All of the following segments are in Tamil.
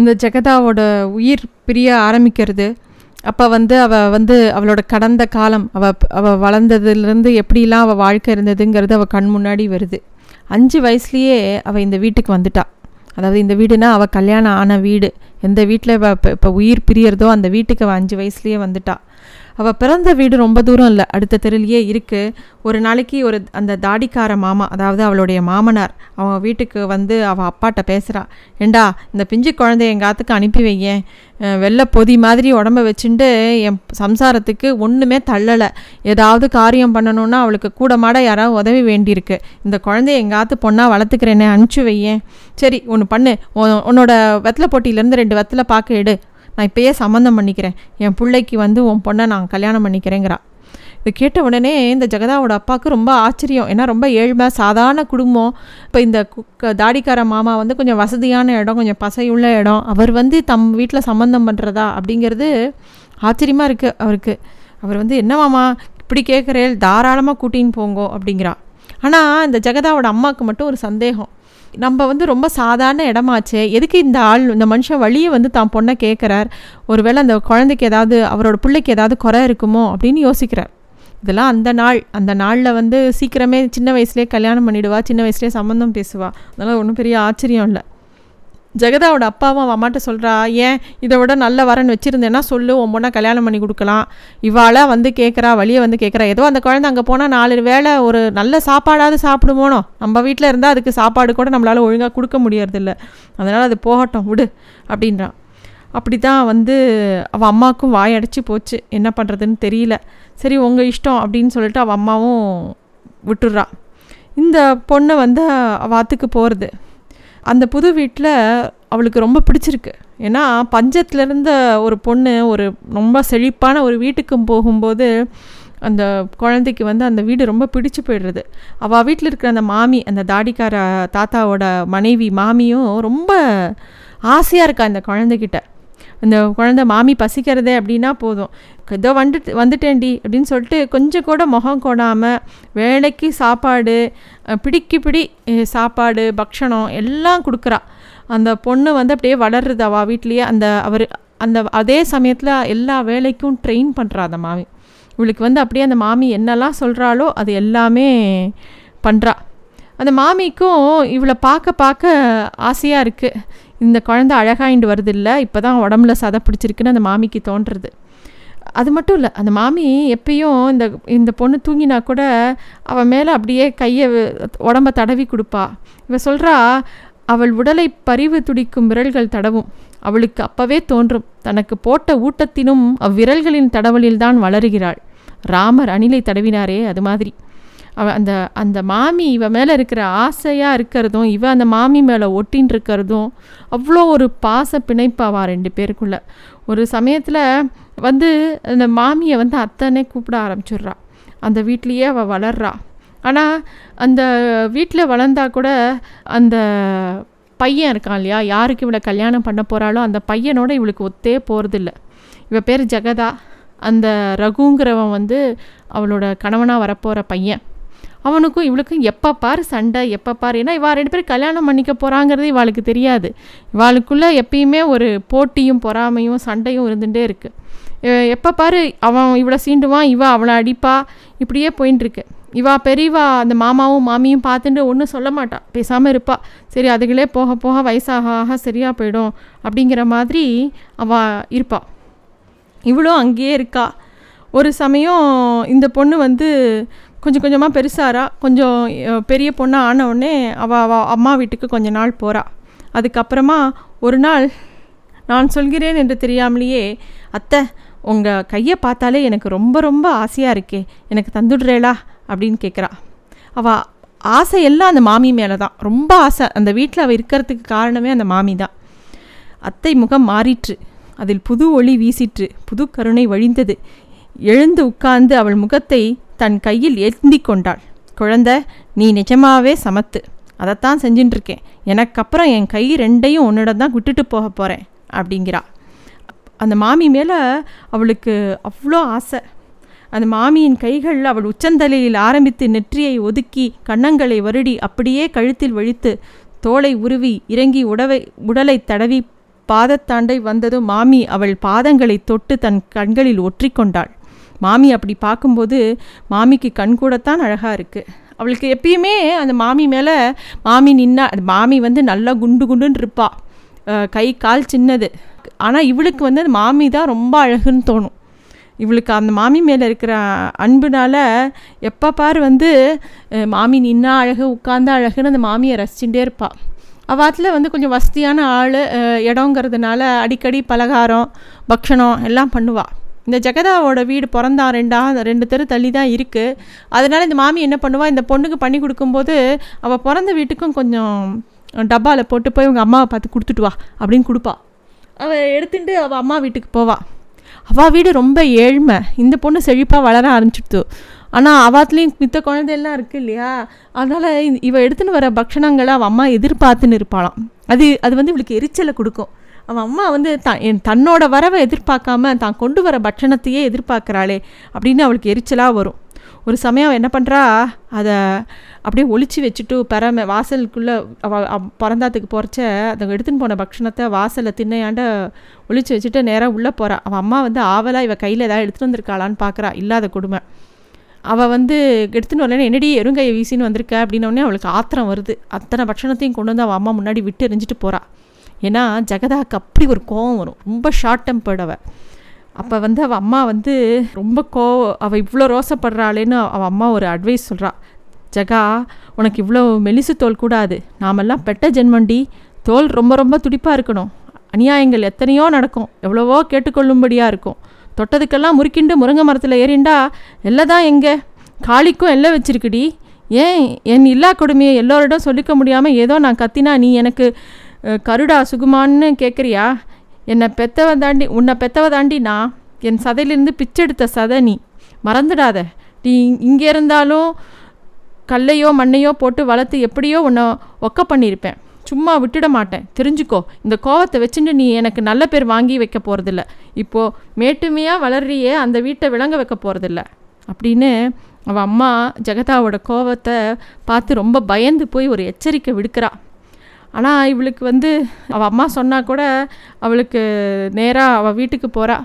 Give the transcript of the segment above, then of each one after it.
இந்த ஜெகதாவோட உயிர் பிரிய ஆரம்பிக்கிறது. அப்போ வந்து அவள் வந்து அவளோட கடந்த காலம் அவள் அவள் வளர்ந்ததுலேருந்து எப்படிலாம் அவள் வாழ்க்கை இருந்ததுங்கிறது அவள் கண் முன்னாடி வருது. அஞ்சு வயசுலேயே அவள் இந்த வீட்டுக்கு வந்துட்டா. அதாவது இந்த வீடுனா அவள் கல்யாணம் ஆன வீடு. எந்த வீட்டில் இப்போ இப்போ உயிர் பிரியறதோ அந்த வீட்டுக்கு அவள் அஞ்சு வயசுலேயே வந்துட்டா. அவள் பிறந்த வீடு ரொம்ப தூரம் இல்லை. அடுத்த தெருலையே இருக்குது ஒரு நாளைக்கு ஒரு அந்த தாடிக்கார மாமா அதாவது அவளுடைய மாமனார் அவன் வீட்டுக்கு வந்து அவள் அப்பாட்ட பேசுகிறா ஏண்டா இந்த பிஞ்சு குழந்தைய எங்காத்துக்கு அனுப்பி வையேன்? வெள்ளை பொதி மாதிரி உடம்ப வச்சுட்டு என் சம்சாரத்துக்கு ஒன்றுமே தள்ளலை. ஏதாவது காரியம் பண்ணணுன்னா அவளுக்கு கூட மாட யாராவது உதவி வேண்டியிருக்கு. இந்த குழந்தைய எங்காத்து பொண்ணாக வளர்த்துக்கிறேனே அனுப்பிச்சி வையேன். சரி ஒன்று பண்ணு. உன்- உன்னோட வெத்தலை போட்டியிலேருந்து ரெண்டு வெத்தலை பார்க்க எடு. நான் இப்பயே சம்மந்தம் பண்ணிக்கிறேன். என் பிள்ளைக்கு வந்து உன் பொண்ணை நான் கல்யாணம் பண்ணிக்கிறேங்கிறா. இது கேட்ட உடனே இந்த ஜெகதாவோட அப்பாவுக்கு ரொம்ப ஆச்சரியம். ஏன்னா ரொம்ப ஏழ்மை சாதாரண குடும்பம். இப்போ இந்த குக்க தாடிக்கார மாமா வந்து கொஞ்சம் வசதியான இடம் கொஞ்சம் பசையுள்ள இடம். அவர் வந்து தம் வீட்டில் சம்மந்தம் பண்ணுறதா அப்படிங்கிறது ஆச்சரியமாக இருக்குது அவருக்கு. அவர் வந்து என்ன மாமா இப்படி கேட்குறேன் தாராளமாக கூட்டின்னு போங்கோ அப்படிங்கிறா. ஆனால் இந்த ஜெகதாவோட அம்மாவுக்கு மட்டும் ஒரு சந்தேகம். நம்ம வந்து ரொம்ப சாதாரண இடமாச்சே. எதுக்கு இந்த ஆள் இந்த மனுஷன் வழியை வந்து தான் பொண்ணை கேட்குறார் ஒருவேளை அந்த குழந்தைக்கு ஏதாவது அவரோட பிள்ளைக்கு ஏதாவது குறை இருக்குமோ? அப்படின்னு யோசிக்கிறார். இதெல்லாம் அந்த நாள். அந்த நாளில் வந்து சீக்கிரமே சின்ன வயசுலேயே கல்யாணம் பண்ணிவிடுவா சின்ன வயசுலேயே சம்மந்தம் பேசுவா. அதெல்லாம் ஒன்றும் பெரிய ஆச்சரியம் இல்லை. ஜெகதாவோட அப்பாவும் அவன் அம்மாட்ட சொல்கிறா ஏன் இதை விட நல்ல வரன் வச்சுருந்தேன்னா சொல்லு உன் பொண்ணை கல்யாணம் பண்ணி கொடுக்கலாம். இவாளாக வந்து கேட்குறா வழியை வந்து கேட்குறா ஏதோ அந்த குழந்தை அங்கே போனால் நாலு வேளை ஒரு நல்ல சாப்பாடாவது சாப்பிடுமோனோ? நம்ம வீட்டில் இருந்தால் அதுக்கு சாப்பாடு கூட நம்மளால் ஒழுங்காக கொடுக்க முடியறதில்ல. அதனால் அது போகட்டும் விடு அப்படின்றான் அப்படி தான் வந்து அவள் அம்மாவுக்கும் வாயடைச்சி போச்சு. என்ன பண்ணுறதுன்னு தெரியல. சரி உங்கள் இஷ்டம் அப்படின்னு சொல்லிட்டு அவள் அம்மாவும் விட்டுடுறா இந்த பொண்ணு வந்து அவள் போகிறது அந்த புது வீட்டில் அவளுக்கு ரொம்ப பிடிச்சிருக்கு. ஏன்னா பஞ்சத்தில் இருந்த ஒரு பொண்ணு ஒரு ரொம்ப செழிப்பான ஒரு வீட்டுக்கும் போகும்போது அந்த குழந்தைக்கு வந்து அந்த வீடு ரொம்ப பிடிச்சு போயிடுறது. அவள் வீட்டில் இருக்கிற அந்த மாமி அந்த தாடிக்கார தாத்தாவோட மனைவி மாமியும் ரொம்ப ஆசையாக இருக்கா இந்த குழந்தைகிட்ட. இந்த குழந்தை மாமி பசிக்கிறதே அப்படின்னா போதும். ஏதோ வந்துட்டு வந்துட்டேன்டி அப்படின்னு சொல்லிட்டு கொஞ்சம் கூட முகம் கொடாமல் வேலைக்கு சாப்பாடு பிடிக்கு பிடி சாப்பாடு பக்ஷணம் எல்லாம் கொடுக்குறா. அந்த பொண்ணு வந்து அப்படியே வளர்றது அவள் வீட்லேயே. அந்த அவர் அந்த அதே சமயத்தில் எல்லா வேலைக்கும் ட்ரெயின் பண்ணுறா அந்த மாமி. இவளுக்கு வந்து அப்படியே அந்த மாமி என்னெல்லாம் சொல்கிறாளோ அது எல்லாமே பண்ணுறா அந்த மாமிக்கும் இவளை பார்க்க பார்க்க ஆசையாக இருக்குது இந்த குழந்தை அழகாயிண்டு வருதில்ல இப்போ தான் உடம்புல சதை பிடிச்சிருக்குன்னு அந்த மாமிக்கு தோன்றுறது. அது மட்டும் இல்லை அந்த மாமி எப்பயும் இந்த இந்த பொண்ணு தூங்கினா கூட அவள் மேலே அப்படியே கையை உடம்ப தடவி கொடுப்பா. இவ சொல்கிறா அவள் உடலை பரிவு துடிக்கும் விரல்கள் தடவும். அவளுக்கு அப்பவே தோன்றும். தனக்கு போட்ட ஊட்டத்தினும் அவ்விரல்களின் தடவலில்தான் வளருகிறாள். ராமர் அணிலை தடவினாரே அது மாதிரி. அவ அந்த அந்த மாமி இவ மேலே இருக்கிற ஆசையாக இருக்கிறதும் இவ அந்த மாமி மேலே ஒட்டின்னு இருக்கிறதும் அவ்வளோ ஒரு பாச பிணைப்பாவா ரெண்டு பேருக்குள்ளே. ஒரு சமயத்தில் வந்து அந்த மாமியை வந்து அத்தனை கூப்பிட ஆரம்பிச்சிடுறா. அந்த வீட்லேயே அவள் வளர்றா. ஆனால் அந்த வீட்டில் வளர்ந்தா கூட அந்த பையன் இருக்கான் இல்லையா யாருக்கு இவளை கல்யாணம் பண்ண போகிறாளோ அந்த பையனோட இவளுக்கு ஒத்தே போகிறதில்ல இவள் பேர் ஜெகதா. அந்த ரகுங்கிறவன் வந்து அவளோட கணவனாக வரப்போகிற பையன். அவனுக்கும் இவளுக்கும் எப்போ பார் சண்டை எப்போ பார்? ஏன்னா இவா ரெண்டு பேரும் கல்யாணம் பண்ணிக்க போகிறாங்கிறது இவாளுக்கு தெரியாது. இவாளுக்குள்ளே எப்பயுமே ஒரு போட்டியும் பொறாமையும் சண்டையும் இருந்துகிட்டே இருக்குது எப்போ பாரு அவன் இவளை சீண்டுவான் இவா அவளை அடிப்பா இப்படியே போயின்னு இருக்கு. இவா பெரியவா அந்த மாமாவும் மாமியும் பார்த்துட்டு ஒன்றும் சொல்ல மாட்டாள் பேசாமல் இருப்பா. சரி அதுகளே போக போக வயசாக ஆக சரியாக போயிடும் அப்படிங்கிற மாதிரி அவள் இருப்பாள் இவளும் அங்கேயே இருக்கா. ஒரு சமயம் இந்த பொண்ணு வந்து கொஞ்சம் கொஞ்சமாக பெருசாரா கொஞ்சம் பெரிய பொண்ணாக ஆன உடனே அவள் அவள் அம்மா வீட்டுக்கு கொஞ்ச நாள் போகிறா அதுக்கப்புறமா ஒரு நாள் நான் சொல்கிறேன் என்று தெரியாமலேயே அத்தை உங்கள் கையை பார்த்தாலே எனக்கு ரொம்ப ரொம்ப ஆசையாக இருக்கே எனக்கு தந்துடுறேளா? அப்படின்னு கேட்குறா அவள் ஆசை எல்லாம் அந்த மாமி மேலே தான். ரொம்ப ஆசை. அந்த வீட்டில் அவள் இருக்கிறதுக்கு காரணமே அந்த மாமி தான். அத்தை முகம் மாறிற்று. அதில் புது ஒளி வீசிற்று. புது கருணை வழிந்தது. எழுந்து உட்கார்ந்து அவள் முகத்தை தன் கையில் ஏந்தி கொண்டாள். குழந்தை நீ நிஜமாவே சமத்து. அதைத்தான் செஞ்சுட்டுருக்கேன் எனக்கு அப்புறம் என் கை ரெண்டையும் உன்னிடம் தான் விட்டுட்டு போக போகிறேன் அப்படிங்கிறா. அந்த மாமி மேலே அவளுக்கு அவ்வளோ ஆசை. அந்த மாமியின் கைகள் அவள் உச்சந்தலையில் ஆரம்பித்து நெற்றியை ஒதுக்கி கன்னங்களை வருடி அப்படியே கழுத்தில் வழித்து தோலை உருவி இறங்கி உடவை உடலை தடவி பாதத்தாண்டை வந்ததும் மாமி அவள் பாதங்களை தொட்டு தன் கண்களில் ஒற்றிக்கொண்டாள் மாமி அப்படி பார்க்கும்போது மாமிக்கு கண் கூடத்தான் அழகாக இருக்குது அவளுக்கு எப்பயுமே அந்த மாமி மேலே மாமி நின்னா மாமி வந்து நல்லா குண்டு குண்டுன்னு இருப்பா. கை கால் சின்னது. ஆனால் இவளுக்கு வந்து அந்த மாமி தான் ரொம்ப அழகுன்னு தோணும். இவளுக்கு அந்த மாமி மேலே இருக்கிற அன்புனால் எப்போ பார் வந்து மாமி நின்னா அழகு உட்காந்தா அழகுன்னு அந்த மாமியை ரசிச்சுட்டே இருப்பாள் அவாத்தில் வந்து கொஞ்சம் வசதியான ஆள் இடங்கிறதுனால அடிக்கடி பலகாரம் பக்ஷணம் எல்லாம் பண்ணுவாள் இந்த ஜெகதாவோட வீடு பிறந்தா ரெண்டா ரெண்டு தெரு தள்ளி தான் இருக்குது அதனால் இந்த மாமி என்ன பண்ணுவாள் இந்த பொண்ணுக்கு பண்ணி கொடுக்கும்போது அவள் பிறந்த வீட்டுக்கும் கொஞ்சம் டப்பாவில் போட்டு போய் உங்கள் அம்மாவை பார்த்து கொடுத்துட்டு வா அப்படின்னு கொடுப்பா. அவள் எடுத்துட்டு அவள் அம்மா வீட்டுக்கு போவாள் அவள் வீடு ரொம்ப ஏழ்மை. இந்த பொண்ணு செழிப்பாக வளர ஆரம்பிச்சிடுது. ஆனால் அவாத்துலேயும் மித்த குழந்தையெல்லாம் இருக்குது இல்லையா? அதனால் இவ எடுத்துன்னு வர பக்ஷணங்களை அவள் அம்மா எதிர்பார்த்துன்னு இருப்பாளாம். அது அது வந்து இவளுக்கு எரிச்சலை கொடுக்கும். அவன் அம்மா வந்து த என் தன்னோட வரவை எதிர்பார்க்காம தான் கொண்டு வர பட்சணத்தையே எதிர்பார்க்குறாளே அப்படின்னு அவளுக்கு எரிச்சலாக வரும். ஒரு சமயம் என்ன பண்ணுறா அதை அப்படியே ஒழிச்சு வச்சுட்டு பரம வாசலுக்குள்ளே அவ பிறந்தாத்துக்கு போகிறச்ச அதை எடுத்துன்னு போன பக்ஷணத்தை வாசலில் திண்ணையாண்ட ஒழிச்சு வச்சுட்டு நேராக உள்ளே போகிறா அவன் அம்மா வந்து ஆவலாக இவள் கையில் ஏதாவது எடுத்துகிட்டு வந்திருக்காளான்னு பார்க்குறா இல்லாத கொடுமை. அவள் வந்து எடுத்துன்னு வரலனே என்னடி எருங்கையை வீசின்னு வந்திருக்க? அப்படின்னோடனே அவளுக்கு ஆத்திரம் வருது. அத்தனை பட்சணத்தையும் கொண்டு வந்து அவள் அம்மா முன்னாடி விட்டு எரிஞ்சிட்டு போகிறாள் ஏன்னா ஜெகதாக்கு அப்படி ஒரு கோவம் வரும். ரொம்ப ஷார்ட் டெம்பர்ட் அவள் அப்போ வந்து அவள் அம்மா வந்து ரொம்ப கோ அவள் இவ்வளோ ரோசப்படுறாளேன்னு அவள் அம்மா ஒரு அட்வைஸ் சொல்கிறாள் ஜகா உனக்கு இவ்வளோ மெலிசு தோல் கூடாது. நாமெல்லாம் பெட்ட ஜென்மண்டி. தோல் ரொம்ப ரொம்ப துடிப்பாக இருக்கணும். அநியாயங்கள் எத்தனையோ நடக்கும். எவ்வளவோ கேட்டுக்கொள்ளும்படியாக இருக்கும். தொட்டதுக்கெல்லாம் முறுக்கிண்டு முருங்கை மரத்தில் ஏறிண்டா. எல்லாம் தான் எங்கே? காளிக்கும் எல்லாம் வச்சிருக்குடி. ஏன்? என் இல்லா கொடுமையை எல்லோரிடம் சொல்லிக்க முடியாமல் ஏதோ நான் கத்தினா நீ எனக்கு கருடா சுகுமான்னு கேட்குறியா என்னை பெத்தவ தாண்டி உன்னை பெத்தவ தாண்டி நான் என் சதையிலிருந்து பிச்செடுத்த சதை நீ. மறந்துடாத. நீ இங்கே இருந்தாலும் கல்லையோ மண்ணையோ போட்டு வளர்த்து எப்படியோ உன்னை ஒக்க பண்ணியிருப்பேன். சும்மா விட்டுட மாட்டேன். தெரிஞ்சுக்கோ இந்த கோவத்தை வச்சுட்டு நீ எனக்கு நல்ல பேர் வாங்கி வைக்க போகிறதில்ல இப்போது மேட்டுமையாக வளர்றியே அந்த வீட்டை விளங்க வைக்க போகிறதில்ல அப்படின்னு அவள் அம்மா ஜெகதாவோட கோவத்தை பார்த்து ரொம்ப பயந்து போய் ஒரு எச்சரிக்கை விடுக்கிறா. ஆனால் இவளுக்கு வந்து அவள் அம்மா சொன்னால் கூட அவளுக்கு நேராக அவள் வீட்டுக்கு போகிறா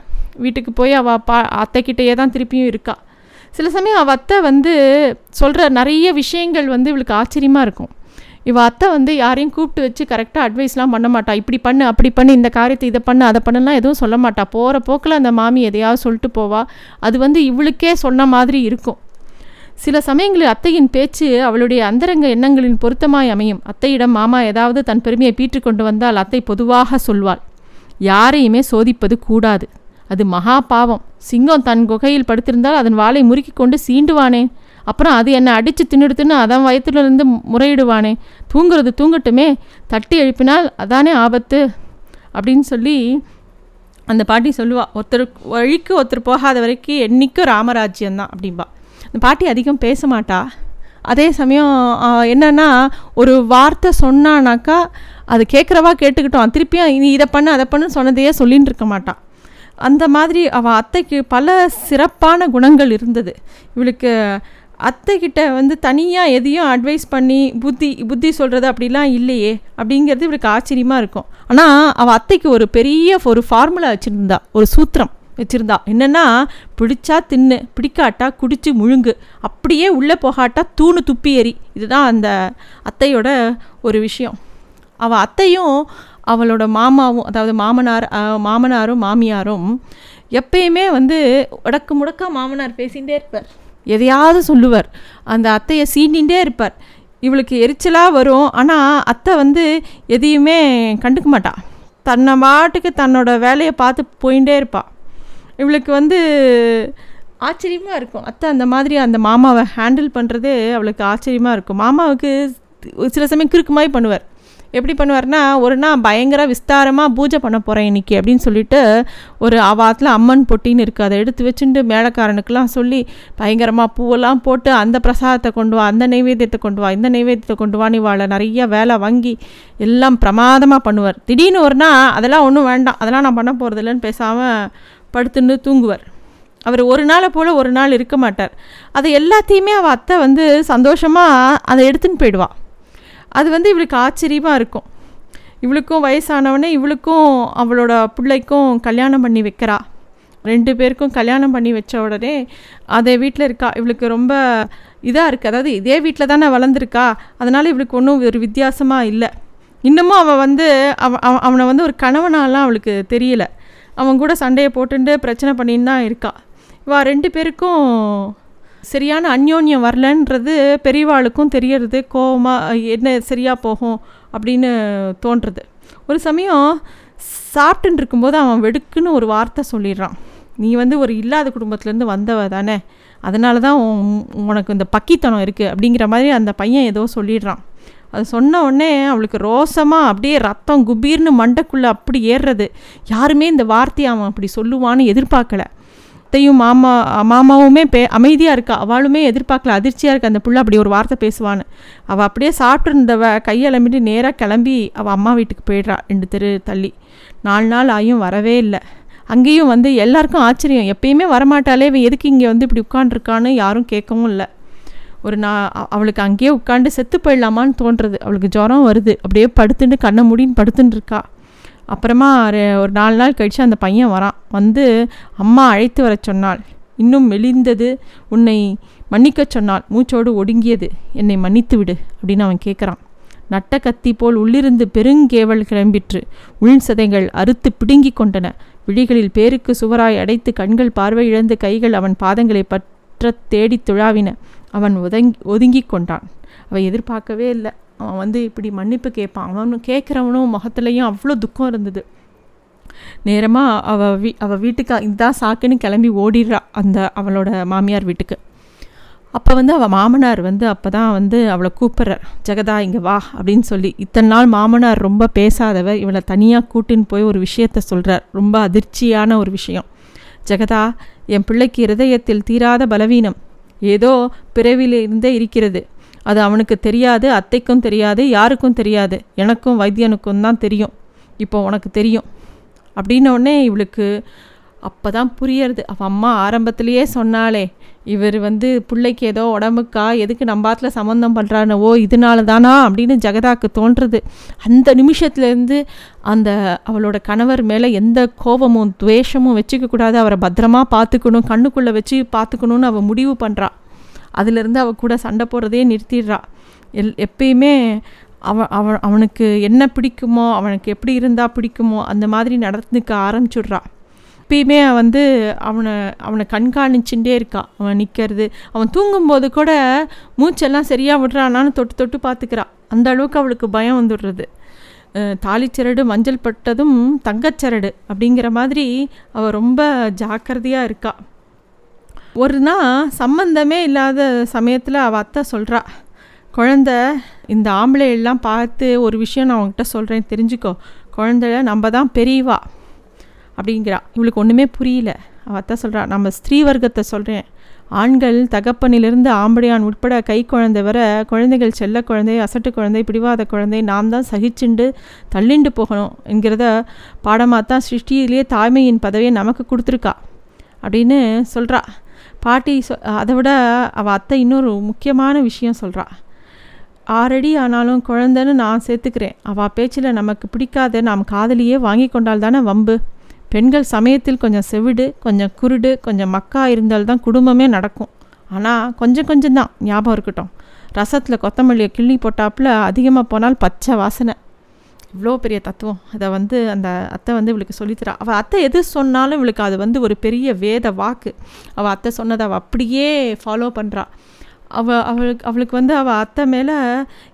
வீட்டுக்கு போய் அவள் பா அத்தைக்கிட்டேயே தான் திருப்பியும் இருக்கா. சில சமயம் அவள் அத்தை வந்து சொல்கிற நிறைய விஷயங்கள் வந்து இவளுக்கு ஆச்சரியமாக இருக்கும். இவள் அத்தை வந்து யாரையும் கூப்பிட்டு வச்சு கரெக்டாக அட்வைஸ்லாம் பண்ண மாட்டா. இப்படி பண்ணு அப்படி பண்ணு இந்த காரியத்தை இதை பண்ணு அதை பண்ணலாம் எதுவும் சொல்ல மாட்டா. போகிற போக்கில் அந்த மாமி எதையாவது சொல்லிட்டு போவா. அது வந்து இவளுக்கே சொன்ன மாதிரி இருக்கும். சில சமயங்களில் அத்தையின் பேச்சு அவளுடைய அந்தரங்க எண்ணங்களின் பொருத்தமாய் அமையும். அத்தையிடம் மாமா ஏதாவது தன் பெருமையை பீற்று கொண்டு வந்தால் அத்தை பொதுவாக சொல்வாள். யாரையுமே சோதிப்பது கூடாது. அது மகா பாவம். சிங்கம் தன் குகையில் படுத்திருந்தால் அதன் வாளை முறுக்கி கொண்டு சீண்டுவானே. அப்புறம் அது என்னை அடித்து தின்னுடுத்துன்னு அதன் வயத்திலிருந்து முறையிடுவானே. தூங்குறது தூங்கட்டுமே. தட்டி எழுப்பினால் அதானே ஆபத்து. அப்படின்னு சொல்லி அந்த பாட்டி சொல்லுவாள் ஒருத்தர் வழிக்கு ஒருத்தர் போகாத வரைக்கும் என்றைக்கும் ராமராஜ்யம்தான் அப்படிம்பா. இந்த பாட்டி அதிகம் பேச மாட்டா அதே சமயம் என்னென்னா ஒரு வார்த்தை சொன்னானாக்கா அது கேட்குறவா கேட்டுக்கிட்டோம். திருப்பியும் நீ இதை பண்ணு அதை பண்ணு சொன்னதையே சொல்லின்னு இருக்க மாட்டான் அந்த மாதிரி அவள் அத்தைக்கு பல சிறப்பான குணங்கள் இருந்தது. இவளுக்கு அத்தைக்கிட்ட வந்து தனியாக எதையும் அட்வைஸ் பண்ணி புத்தி புத்தி சொல்கிறது அப்படிலாம் இல்லையே அப்படிங்கிறது இவளுக்கு ஆச்சரியமாக இருக்கும். ஆனால் அவள் அத்தைக்கு ஒரு பெரிய ஒரு ஃபார்முலா வச்சுருந்தா ஒரு சூத்திரம். வச்சுருந்தா. என்னென்னா பிடிச்சா தின்னு பிடிக்காட்டா குடிச்சு முழுங்கு. அப்படியே உள்ளே போகாட்டா தூணு துப்பி எறி. இதுதான் அந்த அத்தையோட ஒரு விஷயம். அவள் அத்தையும் அவளோட மாமாவும் அதாவது மாமனார் மாமனாரும் மாமியாரும் எப்பயுமே வந்து உடக்கு முடக்கா மாமனார் பேசிகிட்டே இருப்பார். எதையாவது சொல்லுவார். அந்த அத்தையை சீண்டிகிட்டே இருப்பார். இவளுக்கு எரிச்சலாக வரும். ஆனால் அத்தை வந்து எதையுமே கண்டுக்க மாட்டாள் தன்னை பாட்டுக்கு தன்னோட வேலையை பார்த்து போயிட்டே இருப்பாள் இவளுக்கு வந்து ஆச்சரியமாக இருக்கும். அத்தை அந்த மாதிரி அந்த மாமாவை ஹேண்டில் பண்ணுறதே அவளுக்கு ஆச்சரியமாக இருக்கும். மாமாவுக்கு சில சமயம் கிறுக்கு மாதிரி பண்ணுவார். எப்படி பண்ணுவார்னா ஒரு நாள் பயங்கர விஸ்தாரமாக பூஜை பண்ண போகிறேன் இன்றைக்கி அப்படின்னு சொல்லிட்டு ஒரு அவாத்தில் அம்மன் பொட்டின்னு இருக்குது அதை எடுத்து வச்சுட்டு மேலக்காரனுக்கெலாம் சொல்லி பயங்கரமாக பூவெல்லாம் போட்டு அந்த பிரசாதத்தை கொண்டு வா அந்த நைவேத்தியத்தை கொண்டு வா இந்த நைவேத்தியத்தை கொண்டு வா நீ வாழை நிறைய வேலை வாங்கி எல்லாம் பிரமாதமாக பண்ணுவார். திடீர்னு ஒரு நாள் அதெல்லாம் ஒன்றும் வேண்டாம் அதெல்லாம் நான் பண்ண போகிறதில்லன்னு பேசாமல் படுத்துன்னு தூங்குவார். அவர் ஒரு நாளை போல் ஒரு நாள் இருக்க மாட்டார். அதை எல்லாத்தையுமே அவள் அத்தை வந்து சந்தோஷமாக அதை எடுத்துன்னு போயிடுவாள் அது வந்து இவளுக்கு ஆச்சரியமாக இருக்கும். இவளுக்கும் வயசானவனே இவளுக்கும் அவளோட பிள்ளைக்கும் கல்யாணம் பண்ணி வைக்கிறா. ரெண்டு பேருக்கும் கல்யாணம் பண்ணி வச்ச உடனே அதே வீட்டில் இருக்கா. இவளுக்கு ரொம்ப இதாக இருக்குது அதாவது இதே வீட்டில் தானே வளர்ந்துருக்கா. அதனால் இவளுக்கு ஒன்றும் ஒரு வித்தியாசமாக இல்லை. இன்னமும் அவள் வந்து அவ அவனை வந்து ஒரு கணவனாலாம் அவளுக்கு தெரியல. அவன் கூட சண்டையை போட்டுட்டு பிரச்சனை பண்ணின்னு தான் இருக்கா. இவா ரெண்டு பேருக்கும் சரியான அந்யோன்யம் வரலன்றது பெரியவாளுக்கும் தெரியறது கோவமாக என்ன சரியாக போகும்? அப்படின்னு தோன்றுறது ஒரு சமயம் சாப்பிட்டுன்னு இருக்கும்போது அவன் வெடுக்குன்னு ஒரு வார்த்தை சொல்லிடுறான். நீ வந்து ஒரு இல்லாத குடும்பத்துலேருந்து வந்தவ தானே அதனால தான் உனக்கு இந்த பக்கித்தனம் இருக்குது அப்படிங்கிற மாதிரி அந்த பையன் ஏதோ சொல்லிடுறான். அது சொன்ன உடனே அவளுக்கு ரோசமாக அப்படியே ரத்தம் குபீர்னு மண்டைக்குள்ளே அப்படி ஏறுறது. யாருமே இந்த வார்த்தையை அவன் அப்படி சொல்லுவான்னு எதிர்பார்க்கலை. அத்தையும் மாமா மாமாவுமே பே அமைதியாக இருக்கா? அவளுமே எதிர்பார்க்கல அதிர்ச்சியாக இருக்கா? அந்த புள்ள அப்படி ஒரு வார்த்தை பேசுவான்னு. அவள் அப்படியே சாப்பிட்ருந்தவ கையெலம்பிட்டு நேராக கிளம்பி அவள் அம்மா வீட்டுக்கு போயிடுறா ரெண்டு தெரு தள்ளி. நாலு நாள் ஆயும் வரவே இல்லை. அங்கேயும் வந்து எல்லாருக்கும் ஆச்சரியம். எப்பயுமே வரமாட்டாலே இவன் எதுக்கு இங்கே வந்து இப்படி உட்காண்ட்ருக்கான்னு யாரும் கேட்கவும் இல்லை. ஒரு நான் அவளுக்கு அங்கேயே உட்காந்து செத்து போயிடலாமான்னு தோன்றுறது. அவளுக்கு ஜுரம் வருது. அப்படியே படுத்துட்டு கண்ணை முடின்னு படுத்துட்டு இருக்கா. அப்புறமா ஒரு நாலு நாள் கழித்து அந்த பையன் வரான். வந்து அம்மா அழைத்து வர சொன்னாள். இன்னும் மெலிந்தது. உன்னை மன்னிக்க சொன்னால் மூச்சோடு ஒடுங்கியது. என்னை மன்னித்து விடு அப்படின்னு அவன் கேட்குறான் நட்ட கத்தி போல் உள்ளிருந்து பெருங்கேவல் கிளம்பிற்று. உள் சதைகள் அறுத்து பிடுங்கி கொண்டன. விழிகளில் பேருக்கு சுவராய் அடைத்து கண்கள் பார்வை இழந்து கைகள் அவன் பாதங்களை பற்ற தேடி துழாவின. அவன் ஒதங்கி ஒதுங்கி கொண்டான். அவை எதிர்பார்க்கவே இல்லை. அவன் வந்து இப்படி மன்னிப்பு கேட்பான். அவனும் கேட்குறவனும் முகத்துலேயும் அவ்வளோ துக்கம் இருந்தது. நேரமாக அவள் வீ அவள் வீட்டுக்கு இதான் சாக்குன்னு கிளம்பி ஓடிடுறா அந்த அவளோட மாமியார் வீட்டுக்கு. அப்போ வந்து அவள் மாமனார் வந்து அப்போ தான் வந்து அவளை கூப்பிட்றார். ஜெகதா இங்கே வா அப்படின்னு சொல்லி. இத்தனை நாள் மாமனார் ரொம்ப பேசாதவர் இவளை தனியாக கூட்டின்னு போய் ஒரு விஷயத்த சொல்கிறார் ரொம்ப அதிர்ச்சியான ஒரு விஷயம். ஜெகதா என் பிள்ளைக்கு இருதயத்தில் தீராத பலவீனம். ஏதோ பிறவிலிருந்தே இருக்கிறது. அது அவனுக்கு தெரியாது அத்தைக்கும் தெரியாது யாருக்கும் தெரியாது. எனக்கும் வைத்தியனுக்கும் தான் தெரியும். இப்போ உனக்கு தெரியும். அப்படின்னோடனே இவளுக்கு அப்போ தான் புரியறது. அவள் அம்மா ஆரம்பத்திலேயே சொன்னாலே இவர் வந்து பிள்ளைக்கு ஏதோ உடம்புக்கா எதுக்கு நம்பாத்தில் சம்மந்தம் பண்ணுறான்னு ஓ இதனால தானா அப்படின்னு ஜெகதாக்கு தோன்றுறது. அந்த நிமிஷத்துலேருந்து அந்த அவளோட கணவர் மேலே எந்த கோபமும் துவேஷமும் வச்சுக்கக்கூடாது. அவரை பத்திரமா பார்த்துக்கணும் கண்ணுக்குள்ளே வச்சு பார்த்துக்கணுன்னு அவள் முடிவு பண்ணுறா அதுலேருந்து அவள் கூட சண்டை போடுறதே நிறுத்திடுறா. எல் எப்பயுமே அவன் அவன் அவனுக்கு என்ன பிடிக்குமோ அவனுக்கு எப்படி இருந்தால் பிடிக்குமோ அந்த மாதிரி நடந்துக்க ஆரம்பிச்சுட்றா. எப்பயுமே வந்து அவனை அவனை கண்காணிச்சுட்டே இருக்கான் அவன் நிற்கிறது அவன் தூங்கும்போது கூட மூச்செல்லாம் சரியாக விடுறானான்னு தொட்டு தொட்டு பார்த்துக்கிறான் அந்த அளவுக்கு அவளுக்கு பயம் வந்துடுறது. தாலிச்சரடு மஞ்சள் பட்டதும் தங்கச்சரடு அப்படிங்கிற மாதிரி அவள் ரொம்ப ஜாக்கிரதையாக இருக்காள் ஒரு நாள் சம்மந்தமே இல்லாத சமயத்தில் அவள் அத்தை சொல்கிறா குழந்த இந்த ஆம்பளை எல்லாம் பார்த்து ஒரு விஷயம் நான் அவங்ககிட்ட சொல்கிறேன் தெரிஞ்சுக்கோ. குழந்தைய நம்ம தான் பெரியவா. அப்படிங்கிறா. இவளுக்கு ஒன்றுமே புரியல. அவள் அத்தை சொல்கிறா நம்ம ஸ்திரீ வர்க்கத்தை சொல்கிறேன் ஆண்கள் தகப்பனிலிருந்து ஆம்படையான் உட்பட கை குழந்தை வர குழந்தைகள் செல்ல குழந்தை அசட்டு குழந்தை பிடிவாத குழந்தை நாம் தான் சகிச்சுண்டு தள்ளிண்டு போகணும் என்கிறத பாடமாக தான் சிருஷ்டியிலேயே தாய்மையின் பதவியை நமக்கு கொடுத்துருக்கா அப்படின்னு சொல்கிறா பாட்டி சொ அதை விட அவள் அத்தை இன்னொரு முக்கியமான விஷயம் சொல்கிறா ஆறடி ஆனாலும் குழந்தைன்னு நான் சேர்த்துக்கிறேன். அவள் பேச்சில் நமக்கு பிடிக்காத நாம் காதலியே வாங்கி கொண்டால் தானே வம்பு. பெண்கள் சமயத்தில் கொஞ்சம் செவிடு கொஞ்சம் குருடு கொஞ்சம் மக்கா இருந்தால்தான் குடும்பமே நடக்கும். ஆனால் கொஞ்சம் கொஞ்சம் தான் ஞாபகம் இருக்கட்டும். ரசத்தில் கொத்தமல்லியை கிள்ளி போட்டாப்புல அதிகமாக போனால் பச்சை வாசனை. இவ்வளோ பெரிய தத்துவம். அதை வந்து அந்த அத்தை வந்து இவளுக்கு சொல்லித்தரா. அவள் அத்தை எது சொன்னாலும் இவளுக்கு அது வந்து ஒரு பெரிய வேத வாக்கு. அவள் அத்தை சொன்னதை அவள் அப்படியே ஃபாலோ பண்ணுறா அவள் அவளுக்கு அவளுக்கு வந்து அவள் அத்தை மேலே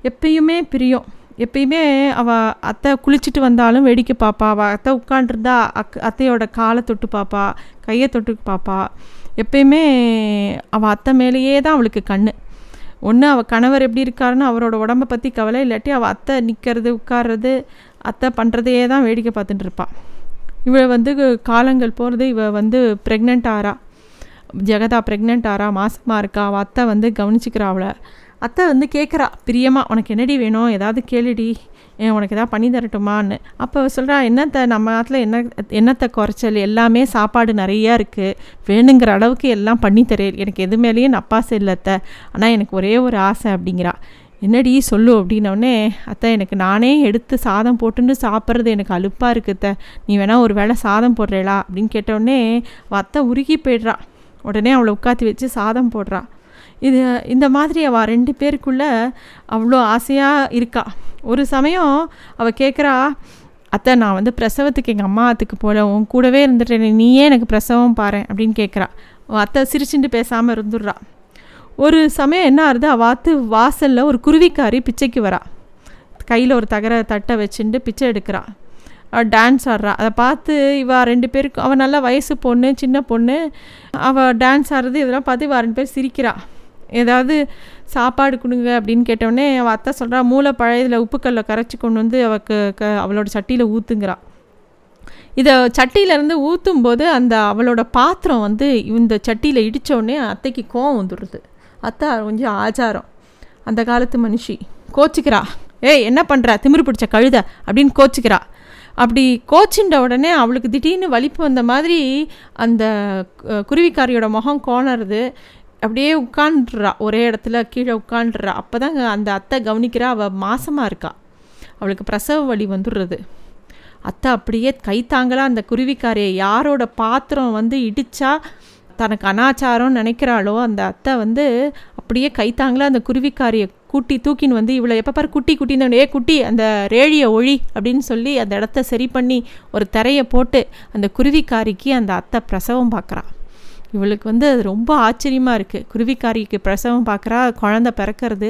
எப்பயுமே பிரியம். எப்பயுமே அவள் அத்தை குளிச்சுட்டு வந்தாலும் வேடிக்கை பார்ப்பா அவள் அத்தை உட்காண்டிருந்தா அக் அத்தையோட காலை தொட்டு பார்ப்பா கையை தொட்டு பார்ப்பா எப்பயுமே அவள் அத்தை மேலேயே தான் அவளுக்கு கண் ஒன்று அவள் கணவர் எப்படி இருக்காருன்னு அவரோட உடம்பை பற்றி கவலை இல்லாட்டி அவள் அத்தை நிற்கிறது உட்கார்றது அத்தை பண்ணுறதையே தான் வேடிக்கை பார்த்துட்டு இருப்பாள் இவள் வந்து காலங்கள் போகிறது இவள் வந்து ப்ரெக்னென்ட் ஆறா. ஜெகதா ப்ரெக்னென்ட் ஆறா மாசமாக இருக்கா அவள் அத்தை வந்து கவனிச்சிக்கிறா அவளை. அத்தை வந்து கேட்குறா பிரியமாக உனக்கு என்னடி வேணும்? ஏதாவது கேளுடி. உனக்கு எதாவது பண்ணி தரட்டுமான்னு. அப்போ சொல்கிறா என்னத்தை நம்ம நாட்டில் என்ன என்னத்தை குறைச்சல்? எல்லாமே சாப்பாடு நிறையா இருக்குது வேணுங்கிற அளவுக்கு எல்லாம் பண்ணி தரேன். எனக்கு எது மேலேயும் நப்பாசை இல்லத்த ஆனால் எனக்கு ஒரே ஒரு ஆசை அப்படிங்கிறா. என்னடி சொல்லு அப்படின்னோடனே அத்தை எனக்கு நானே எடுத்து சாதம் போட்டுன்னு சாப்பிட்றது எனக்கு அலுப்பாக இருக்குத்த நீ வேணால் ஒரு வேளை சாதம் போடுறேளா? அப்படின்னு கேட்டோடனே அத்தை உருகி போய்ட்றா. உடனே அவளை உட்காத்தி வச்சு சாதம் போடுறா. இது இந்த மாதிரி அவள் ரெண்டு பேருக்குள்ளே அவ்வளோ ஆசையாக இருக்கா. ஒரு சமயம் அவள் கேட்குறா அத்தை நான் வந்து பிரசவத்துக்கு எங்கள் அம்மா அத்துக்கு போல உன் கூடவே இருந்துட்டேன் நீயே எனக்கு பிரசவம் பாரு அப்படின்னு கேட்குறா அத்தை சிரிச்சுட்டு பேசாமல் இருந்துடுறா. ஒரு சமயம் என்ன ஆகுது அவாத்து வாசலில் ஒரு குருவிக்காரி பிச்சைக்கு வரா. கையில் ஒரு தகர தட்டை வச்சுட்டு பிச்சை எடுக்கிறா. அவள் டான்ஸ் ஆடுறா. அதை பார்த்து இவா ரெண்டு பேருக்கு அவள் நல்லா வயசு பொண்ணு சின்ன பொண்ணு அவள் டான்ஸ் ஆடுறது இதெல்லாம் பார்த்து இவா ரெண்டு பேர் சிரிக்கிறா. ஏதாவது சாப்பாடு கொடுங்க அப்படின்னு கேட்டோடனே அவள் அத்தை சொல்கிறா மூளை பழையதில் உப்புக்கல்ல கரைச்சி கொண்டு வந்து அவளுக்கு க அவளோட சட்டியில் ஊற்றுங்கிறா இதை சட்டியிலேருந்து ஊற்றும் போது அந்த அவளோட பாத்திரம் வந்து இந்த சட்டியில் இடித்தோடனே அத்தைக்கு கோவம் வந்துடுது. அத்தை கொஞ்சம் ஆச்சாரம். அந்த காலத்து மனுஷி கோச்சிக்கிறா. ஏய் என்ன பண்ணுற திமிரு பிடிச்ச கழுத அப்படின்னு கோச்சிக்கிறா. அப்படி கோச்சின்ற உடனே அவளுக்கு திடீர்னு வலிப்பு வந்த மாதிரி அந்த குருவிக்காரியோட முகம் கோணறது. அப்படியே உட்காண்டுறா ஒரே இடத்துல கீழே உட்காண்டுறா அப்போ தான் அந்த அத்தை கவனிக்கிறா அவள் மாசமாக இருக்கா. அவளுக்கு பிரசவ வலி வந்துடுறது. அத்தை அப்படியே கைத்தாங்களாக அந்த குருவிக்காரியை. யாரோட பாத்திரம் வந்து இடித்தா தனக்கு அனாச்சாரம் நினைக்கிறாளோ அந்த அத்தை வந்து அப்படியே கைத்தாங்களா அந்த குருவிக்காரியை கூட்டி தூக்கின்னு வந்து இவ்வளோ எப்போ பாரு குட்டி குட்டின்னு ஏ குட்டி அந்த ரேழியை ஒழி அப்படின்னு சொல்லி அந்த இடத்த சரி பண்ணி ஒரு திரையை போட்டு அந்த குருவிக்காரிக்கு அந்த அத்தை பிரசவம் பார்க்குறான் இவளுக்கு வந்து அது ரொம்ப ஆச்சரியமாக இருக்குது குருவிக்காரிக்கு பிரசவம் பார்க்குறா குழந்த பிறக்கிறது.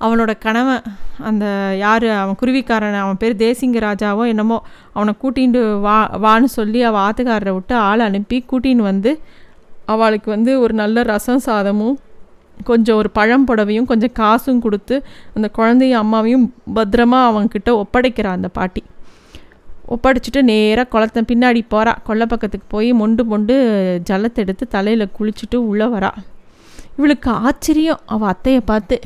அவனோட கணவன் அந்த யார் அவன் குருவிக்காரன் அவன் பேர் தேசிங்க ராஜாவோ என்னமோ அவனை கூட்டிகிட்டு வா வான்னு சொல்லி அவள் ஆத்துக்காரரை விட்டு ஆளை அனுப்பி கூட்டின்னு வந்து அவளுக்கு வந்து ஒரு நல்ல ரசம் சாதமும் கொஞ்சம் ஒரு பழம் புடவையும் கொஞ்சம் காசும் கொடுத்து அந்த குழந்தையும் அம்மாவையும் பத்திரமா அவங்கக்கிட்ட ஒப்படைக்கிறான் அந்த பாட்டி. ஒப்படைச்சிட்டு நேராக குளத்த பின்னாடி போகிறா கொல்லை பக்கத்துக்கு போய் மொண்டு மொண்டு ஜலத்தை எடுத்து தலையில் குளிச்சுட்டு உள்ளே வரா. இவளுக்கு ஆச்சரியம். அவள் அத்தையை பார்த்து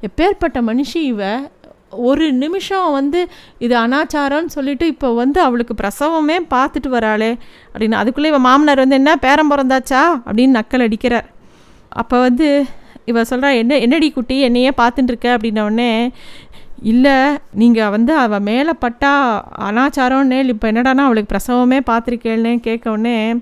எப்பேற்பட்ட மனுஷி இவ? ஒரு நிமிஷம் வந்து இது அனாச்சாரம்னு சொல்லிட்டு இப்போ வந்து அவளுக்கு பிரசவமே பார்த்துட்டு வராளே. அப்படின்னு அதுக்குள்ளே இவன் மாமனார் வந்து என்ன பேரம் பிறந்தாச்சா? அப்படின்னு நக்கல் அடிக்கிறார். அப்போ வந்து இவ சொல்கிறா என்ன என்னடி குட்டி என்னையே பார்த்துட்டுருக்க அப்படின்னோடனே இல்லை நீங்கள் வந்து அவள் மேலே பட்டா அனாச்சாரம்னே இப்போ என்னடானா அவளுக்கு பிரசவமே பார்த்துருக்கேன்னு கேட்கவுடனே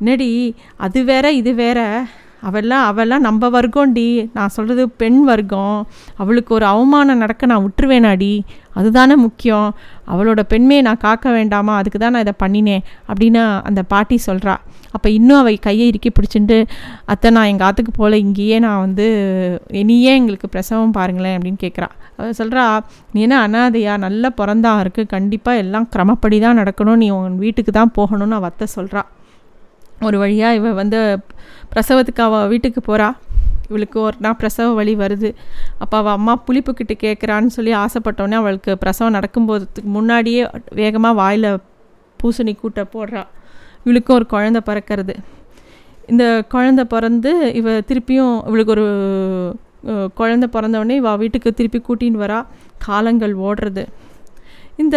என்னடி அது வேற இது வேற. அவெல்லாம் அவெல்லாம் நம்ம வர்க்கம்டி. நான் சொல்கிறது பெண் வர்க்கம். அவளுக்கு ஒரு அவமானம் நடக்க நான் விட்டுருவேனாடி. அதுதானே முக்கியம். அவளோட பெண்மையை நான் காக்க வேண்டாமா? அதுக்கு தான் நான் இதை பண்ணினேன் அப்படின்னு அந்த பாட்டி சொல்கிறா அப்போ இன்னும் அவை கையை இறுக்கி பிடிச்சிட்டு அத்தை நான் எங்கள் ஆத்துக்கு போல் இங்கேயே நான் வந்து இனியே எங்களுக்கு பிரசவம் பாருங்களேன் அப்படின்னு கேட்குறா அவள் சொல்கிறா நீ என்ன அனாதையா? நல்ல பிறந்தா இருக்குது கண்டிப்பாக எல்லாம் கிரமப்படி தான் நடக்கணும். நீ உன் வீட்டுக்கு தான் போகணும்னு அவத்த சொல்கிறா ஒரு வழியாக இவள் வந்து பிரசவத்துக்கு அவள் வீட்டுக்கு போகிறா இவளுக்கு ஒரு நாள் பிரசவ வழி வருது. அப்போ அவள் அம்மா புளிப்புக்கிட்டு கேட்குறான்னு சொல்லி ஆசைப்பட்டோன்னே அவளுக்கு பிரசவம் நடக்கும்போதுக்கு முன்னாடியே வேகமாக வாயில் பூசணி கூட்ட போடுறா. இவளுக்கும் ஒரு குழந்த பிறக்கிறது. இந்த குழந்த பிறந்து இவ திருப்பியும் இவளுக்கு ஒரு குழந்த பிறந்தவொடனே வா வீட்டுக்கு திருப்பி கூட்டின்னு வரா. காலங்கள் ஓடுறது. இந்த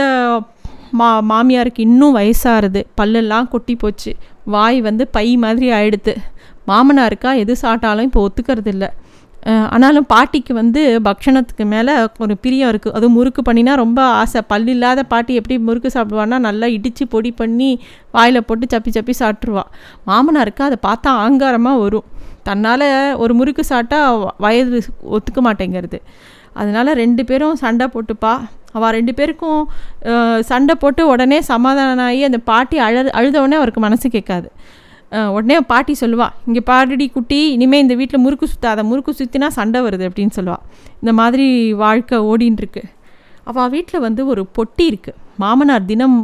மா மாமியாருக்கு இன்னும் வயசாகுது பல்லெல்லாம் கொட்டி போச்சு. வாய் வந்து பை மாதிரி ஆயிடுது. மாமனாருக்கா எது சாப்பிட்டாலும் இப்போ ஒத்துக்கிறது இல்லை ஆனாலும் பாட்டிக்கு வந்து பக்ஷணத்துக்கு மேலே ஒரு பிரியம் இருக்குது அதுவும் முறுக்கு பண்ணினா ரொம்ப ஆசை. பல் இல்லாத பாட்டி எப்படி முறுக்கு சாப்பிடுவான்னா நல்லா இடித்து பொடி பண்ணி வாயில் போட்டு சப்பி சப்பி சாப்பிட்ருவா மாமனாருக்கு அதை பார்த்தா ஆங்காரமாக வரும். தன்னால் ஒரு முறுக்கு சாப்பிட்டா வயது ஒத்துக்க மாட்டேங்கிறது. அதனால் ரெண்டு பேரும் சண்டை போட்டுப்பா. அவள் ரெண்டு பேருக்கும் சண்டை போட்டு உடனே சமாதானம் ஆகி அந்த பாட்டி அழு அழுதவுடனே அவருக்கு மனசு கேட்காது. உடனே பாட்டி சொல்லுவா இங்கே பாரடி குட்டி இனிமேல் இந்த வீட்டில் முறுக்கு சுற்றாத முறுக்கு சுற்றினா சண்டை வருது அப்படின்னு சொல்லுவாள் இந்த மாதிரி வாழ்க்கை ஓடின்ட்டுருக்கு அவள் வீட்டில் வந்து ஒரு பொட்டி இருக்குது மாமனார் தினம்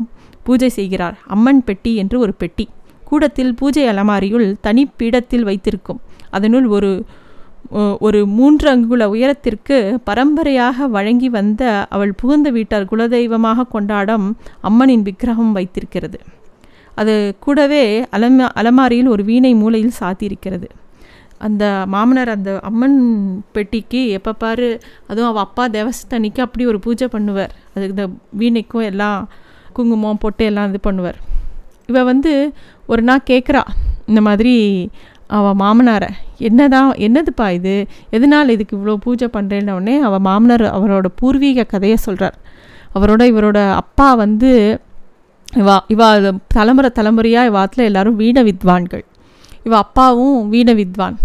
பூஜை செய்கிறார். அம்மன் பெட்டி என்று ஒரு பெட்டி. கூடத்தில் பூஜை அலமாரியுள் தனி பீடத்தில் வைத்திருக்கும். அதனுள் ஒரு ஒரு மூன்று அங்குல உயரத்திற்கு பரம்பரையாக வழங்கி வந்த அவள் புகுந்த வீட்டார் குலதெய்வமாக கொண்டாடம் அம்மனின் விக்கிரகம் வைத்திருக்கிறது. அது கூடவே அலமா அலமாரியில் ஒரு வீணை மூலையில் சாத்தியிருக்கிறது. அந்த மாமனார் அந்த அம்மன் பெட்டிக்கு எப்போ பாரு அதுவும் அவள் அப்பா தேவஸ்தனிக்கு அப்படி ஒரு பூஜை பண்ணுவார். அதுக்கு இந்த வீணைக்கும் எல்லாம் குங்குமம் பொட்டு எல்லாம் இது பண்ணுவார். இவ வந்து ஒரு நாள் கேட்குறா இந்த மாதிரி அவள் மாமனாரை என்னதான் என்னதுப்பா இது? எதனால் இதுக்கு இவ்வளோ பூஜை பண்ணுறேன்ன உடனே அவள் மாமனார் அவரோட பூர்வீக கதையை சொல்கிறார் அவரோட இவரோட அப்பா வந்து இவா இவா தலைமுறை தலைமுறையாக இவாத்தில் எல்லாரும் வீண வித்வான்கள். இவ அப்பாவும் வீண வித்வான்.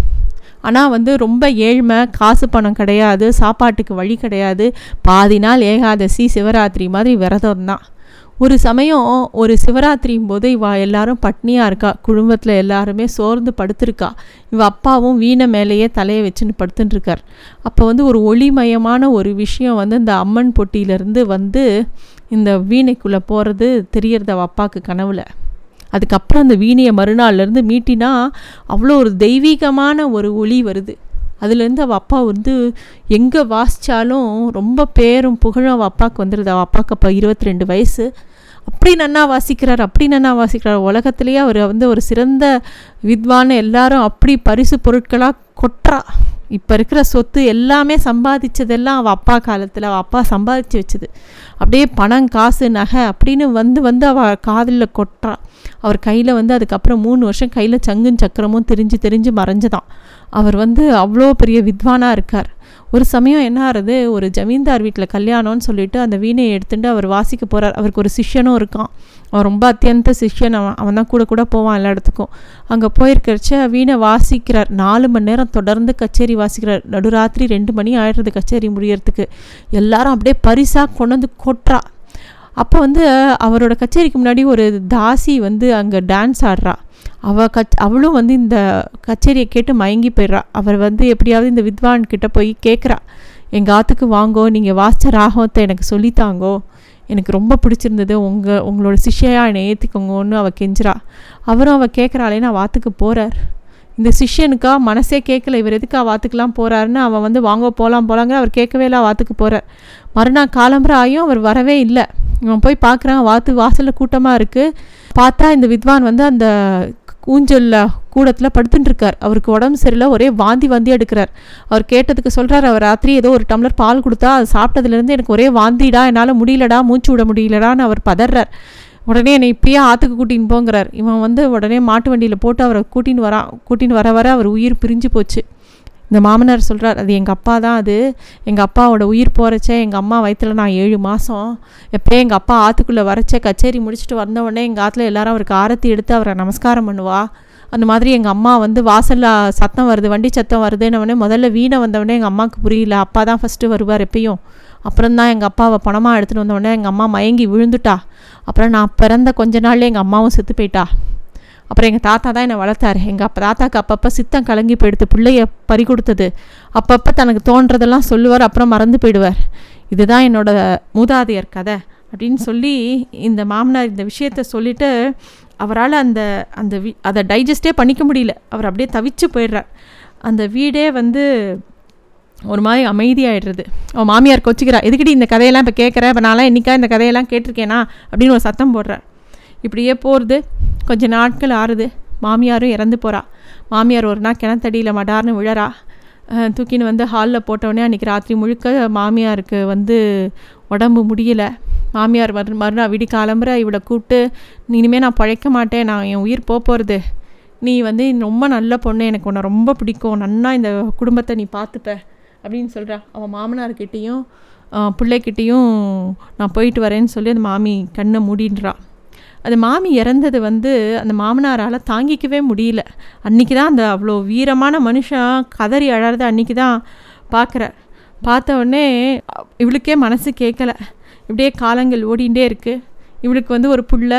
ஆனால் வந்து ரொம்ப ஏழ்மை காசு பணம் கிடையாது சாப்பாட்டுக்கு வழி கிடையாது. பாதி நாள் ஏகாதசி சிவராத்திரி மாதிரி விரதம் தான் ஒரு சமயம் ஒரு சிவராத்திரியும் போது இவள் எல்லாரும் பட்னியாக இருக்கா? குடும்பத்தில் எல்லாருமே சோர்ந்து படுத்திருக்கா? இவ அப்பாவும் வீணை மேலேயே தலையை வச்சுன்னு படுத்துட்டுருக்கார் அப்போ வந்து ஒரு ஒளிமயமான ஒரு விஷயம் வந்து இந்த அம்மன் பொட்டியிலேருந்து வந்து இந்த வீணைக்குள்ளே போகிறது தெரியறது அவள் அப்பாவுக்கு கனவுல. அதுக்கப்புறம் அந்த வீணையை மறுநாள்லேருந்து மீட்டினா அவ்வளோ ஒரு தெய்வீகமான ஒரு ஒளி வருது. அதுலேருந்து அவள் அப்பா வந்து எங்கே வாசித்தாலும் ரொம்ப பேரும் புகழும் அவள் அப்பாவுக்கு வந்துடுது. அவள் அப்பாவுக்கு அப்போ இருபத்தி ரெண்டு வயசு. அப்படி நன்னா வாசிக்கிறார் அப்படி நன்னா வாசிக்கிறார். உலகத்துலேயே அவர் வந்து ஒரு சிறந்த வித்வான. எல்லாரும் அப்படி பரிசு பொருட்களாக கொட்டுறா. இப்போ இருக்கிற சொத்து எல்லாமே சம்பாதிச்சதெல்லாம் அவள் அப்பா காலத்தில் அவள் அப்பா சம்பாதிச்சு வச்சுது. அப்படியே பணம் காசு நகை அப்படின்னு வந்து வந்து அவள் காதலில் கொட்டுறா. அவர் கையில் வந்து அதுக்கப்புறம் மூணு வருஷம் கையில் சங்கும் சக்கரமும் தெரிஞ்சு தெரிஞ்சு மறைஞ்சுதான். அவர் வந்து அவ்வளோ பெரிய வித்வானாக இருக்கார். ஒரு சமயம் என்ன ஆறுது ஒரு ஜமீன்தார் வீட்டில் கல்யாணம்னு சொல்லிட்டு அந்த வீணையை எடுத்துகிட்டு அவர் வாசிக்க போகிறார் அவருக்கு ஒரு சிஷ்யனும் இருக்கான். அவன் ரொம்ப அத்தியந்த சிஷ்யன். அவன் அவன் தான் கூட கூட போவான் எல்லா இடத்துக்கும். அங்கே போயிருக்கிறச்ச வீணை வாசிக்கிறார். நாலு மணி நேரம் தொடர்ந்து கச்சேரி வாசிக்கிறார். நடுராத்திரி ரெண்டு மணி ஆயிடுறது கச்சேரி முடியறதுக்கு. எல்லாரும் அப்படியே பரிசாக கொண்டு வந்து கொட்டுறா. அப்போ வந்து அவரோட கச்சேரிக்கு முன்னாடி ஒரு தாசி வந்து அங்கே டான்ஸ் ஆடுறா. அவள் கச் அவளும் வந்து இந்த கச்சேரியை கேட்டு மயங்கி போயிடுறா. அவர் வந்து எப்படியாவது இந்த வித்வான் கிட்ட போய் கேட்குறா எங்கள் ஆற்றுக்கு வாங்கோ நீங்கள் வாசித்த ராகத்தை எனக்கு சொல்லித்தாங்கோ. எனக்கு ரொம்ப பிடிச்சிருந்தது. உங்கள் உங்களோட சிஷ்யா என்னை ஏற்றிக்கோங்கன்னு அவள் கெஞ்சிரா அவரும் அவள் கேட்குறாளே நான் வாத்துக்கு போகிறார் இந்த சிஷ்யனுக்கா மனசே கேட்கல இவர் எதுக்கு வாத்துக்கெலாம் போகிறாருன்னு அவன் வந்து வாங்க போகலாம் போகலாங்க அவர் கேட்கவே இல்லை வாத்துக்கு போகிறார் மறுநாள் காலம்பரம் ஆகியும் அவர் வரவே இல்லை. இவன் போய் பார்க்குறான் வாத்து வாசலில் கூட்டமாக இருக்குது பார்த்தா இந்த வித்வான் வந்து அந்த ஊஞ்சலில் கூடத்தில் படுத்துட்டுருக்கார் அவருக்கு உடம்பு சரியில்லை ஒரே வாந்தி வாந்தி எடுக்கிறார். அவர் கேட்டதுக்கு சொல்கிறார் அவர் ராத்திரி ஏதோ ஒரு டம்ளர் பால் கொடுத்தா அது சாப்பிட்டதுலேருந்து எனக்கு ஒரே வாந்திடா என்னால் முடியலடா மூச்சு விட முடியலடான்னு அவர் பதறார். உடனே என்னை இப்பயே ஆற்றுக்கு கூட்டின்னு போங்கிறார். இவன் வந்து உடனே மாட்டு வண்டியில் போட்டு அவரை கூட்டின்னு வரான் கூட்டின்னு வர வர அவர் உயிர் பிரிஞ்சு போச்சு. இந்த மாமனார் சொல்கிறார் அது எங்கள் அப்பா தான் அது. எங்கள் அப்பாவோட உயிர் போகிறச்சே எங்கள் அம்மா வயிற்றில் நான் ஏழு மாதம் எப்போயே எங்கள் அப்பா ஆற்றுக்குள்ளே வரச்சே கச்சேரி முடிச்சுட்டு வந்தவுடனே எங்கள் ஆற்றுல எல்லாரும் அவருக்கு ஆரத்தி எடுத்து அவரை நமஸ்காரம் பண்ணுவா. அந்த மாதிரி எங்கள் அம்மா வந்து வாசலில் சத்தம் வருது வண்டி சத்தம் வருதுன்னு முதல்ல வீணை வந்தவொடனே எங்கள் அம்மாவுக்கு புரியல. அப்பா தான் ஃபஸ்ட்டு வருவார் எப்பயும். அப்புறம் தான் எங்கள் அப்பாவை பணமாக எடுத்துகிட்டு வந்தவொடனே எங்கள் அம்மா மயங்கி விழுந்துட்டா. அப்புறம் நான் பிறந்த கொஞ்ச நாள்லேயே எங்கள் அம்மாவும் செத்து போயிட்டா. அப்புறம் எங்கள் தாத்தா தான் என்னை வளர்த்தாரு. எங்கள் அப்போ தாத்தாக்கு அப்பப்போ சித்தம் கலங்கி போயிடுத்து பிள்ளைய பறி கொடுத்தது. அப்பப்போ தனக்கு தோன்றதெல்லாம் சொல்லுவார் அப்புறம் மறந்து போயிடுவார். இதுதான் என்னோட மூதாதையர் கதை அப்படின்னு சொல்லி இந்த மாமனார் இந்த விஷயத்த சொல்லிவிட்டு அவரால் அந்த அந்த வி அதை டைஜஸ்டே பண்ணிக்க முடியல. அவர் அப்படியே தவிச்சு போயிடுறார். அந்த வீடே வந்து ஒரு மாதிரி அமைதியாகிடுறது அவன் மாமியார் கொச்சிக்கிறா. எதுக்கடி இந்த கதையெல்லாம் இப்போ கேட்குற? இப்போ நான்லாம் இன்றைக்கா இந்த கதையெல்லாம் கேட்டிருக்கேனா? அப்படின்னு ஒரு சத்தம் போடுறார். இப்படியே போகிறது கொஞ்சம் நாட்கள் ஆறுது. மாமியாரும் இறந்து போகிறா மாமியார் ஒரு நாள் கிணத்தடியில் மடார்னு விழறா. தூக்கின்னு வந்து ஹாலில் போட்டவுடனே அன்றைக்கி ராத்திரி முழுக்க மாமியாருக்கு வந்து உடம்பு முடியலை. மாமியார் மறு மறுநாள் விடி காலம்புற இவளை கூப்பிட்டு இனிமேல் நான் பழைக்க மாட்டேன். நான் என் உயிர் போக போகிறது நீ வந்து ரொம்ப நல்ல பொண்ணு. எனக்கு உன்னை ரொம்ப பிடிக்கும். நன்னா இந்த குடும்பத்தை நீ பார்த்துப்ப அப்படின்னு சொல்கிறா அவன் மாமனார்கிட்டேயும் பிள்ளைக்கிட்டேயும் நான் போயிட்டு வரேன்னு சொல்லி அந்த மாமி கண்ணை மூடின்றா. அது மாமி இறந்தது வந்து அந்த மாமனாரால் தாங்கிக்கவே முடியல. அன்றைக்கி தான் அந்த அவ்வளோ வீரமான மனுஷன் கதறி அழறத அன்றைக்கி தான் பார்க்குற பார்த்த உடனே இவளுக்கே மனசு கேட்கல இப்படியே காலங்கள் ஓடிகிட்டே இருக்குது இவளுக்கு வந்து ஒரு புள்ள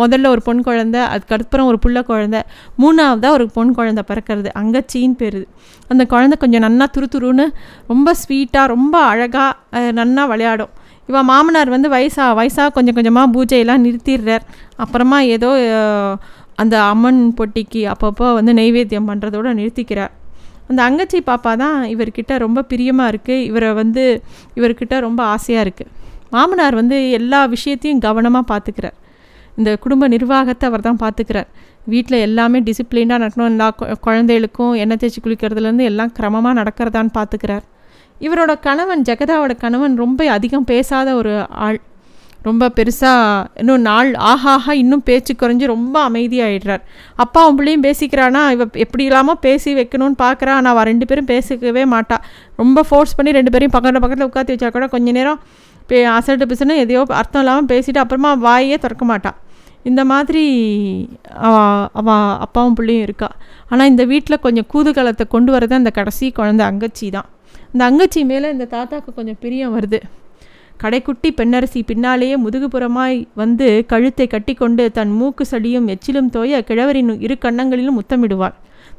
முதல்ல ஒரு பொன் குழந்த அதுக்கப்புறம் ஒரு புள்ள குழந்த மூணாவதாக ஒரு பொன் குழந்த பிறக்கிறது அங்கச்சின்னு பேருது. அந்த குழந்த கொஞ்சம் நன்னா துரு துருன்னு ரொம்ப ஸ்வீட்டாக ரொம்ப அழகாக நன்னா விளையாடும். இவன் மாமனார் வந்து வயசாக வயசாக கொஞ்சம் கொஞ்சமாக பூஜையெல்லாம் நிறுத்திடுறார். அப்புறமா ஏதோ அந்த அம்மன் பொட்டிக்கு அப்பப்போ வந்து நெய்வேத்தியம் பண்ணுறதோடு நிறுத்திக்கிறார். அந்த அங்கச்சி பாப்பா தான் இவர்கிட்ட ரொம்ப பிரியமாக இருக்குது இவரை வந்து இவர்கிட்ட ரொம்ப ஆசையாக இருக்குது மாமனார் வந்து எல்லா விஷயத்தையும் கவனமாக பார்த்துக்கிறார் இந்த குடும்ப நிர்வாகத்தை அவர் தான் பார்த்துக்கிறார் வீட்டில் எல்லாமே டிசிப்ளினாக நடக்கணும். எல்லா குழந்தைகளுக்கும் எண்ணெய் தேய்ச்சி குளிக்கிறதுலேருந்து எல்லாம் கிரமமாக நடக்கிறதான்னு பார்த்துக்கிறார் இவரோட கணவன் ஜெகதாவோட கணவன் ரொம்ப அதிகம் பேசாத ஒரு ஆள். ரொம்ப பெருசாக இன்னும் நாள் ஆஹாஹா இன்னும் பேச்சு குறைஞ்சி ரொம்ப அமைதியாகிடுறார் அப்பா பிள்ளையும் பேசிக்கிறானா? இவ எப்படி இல்லாமல் பேசி வைக்கணும்னு பார்க்குறா ஆனால் அவள் ரெண்டு பேரும் பேசிக்கவே மாட்டா. ரொம்ப ஃபோர்ஸ் பண்ணி ரெண்டு பேரையும் பக்கத்தில் பக்கத்தில் உட்காந்து வச்சா கூட கொஞ்ச நேரம் பே அசட்டு பிசுன்னு எதையோ அர்த்தம் இல்லாமல் பேசிட்டு அப்புறமா வாயே திறக்க மாட்டாள் இந்த மாதிரி அவ அப்பாவும் பிள்ளையும் இருக்கா. ஆனால் இந்த வீட்டில் கொஞ்சம் கூதுகலத்தை கொண்டு வரது அந்த கடைசி குழந்தை அங்கச்சி தான் இந்த அங்கச்சி மேலே இந்த தாத்தாவுக்கு கொஞ்சம் பிரியம் வருது. கடைக்குட்டி பெண்ணரசி பின்னாலேயே முதுகுப்புறமாய் வந்து கழுத்தை கட்டிக்கொண்டு தன் மூக்கு சடியும் எச்சிலும் தோய கிழவரின் இரு கன்னங்களிலும் முத்தமிடுவாள்.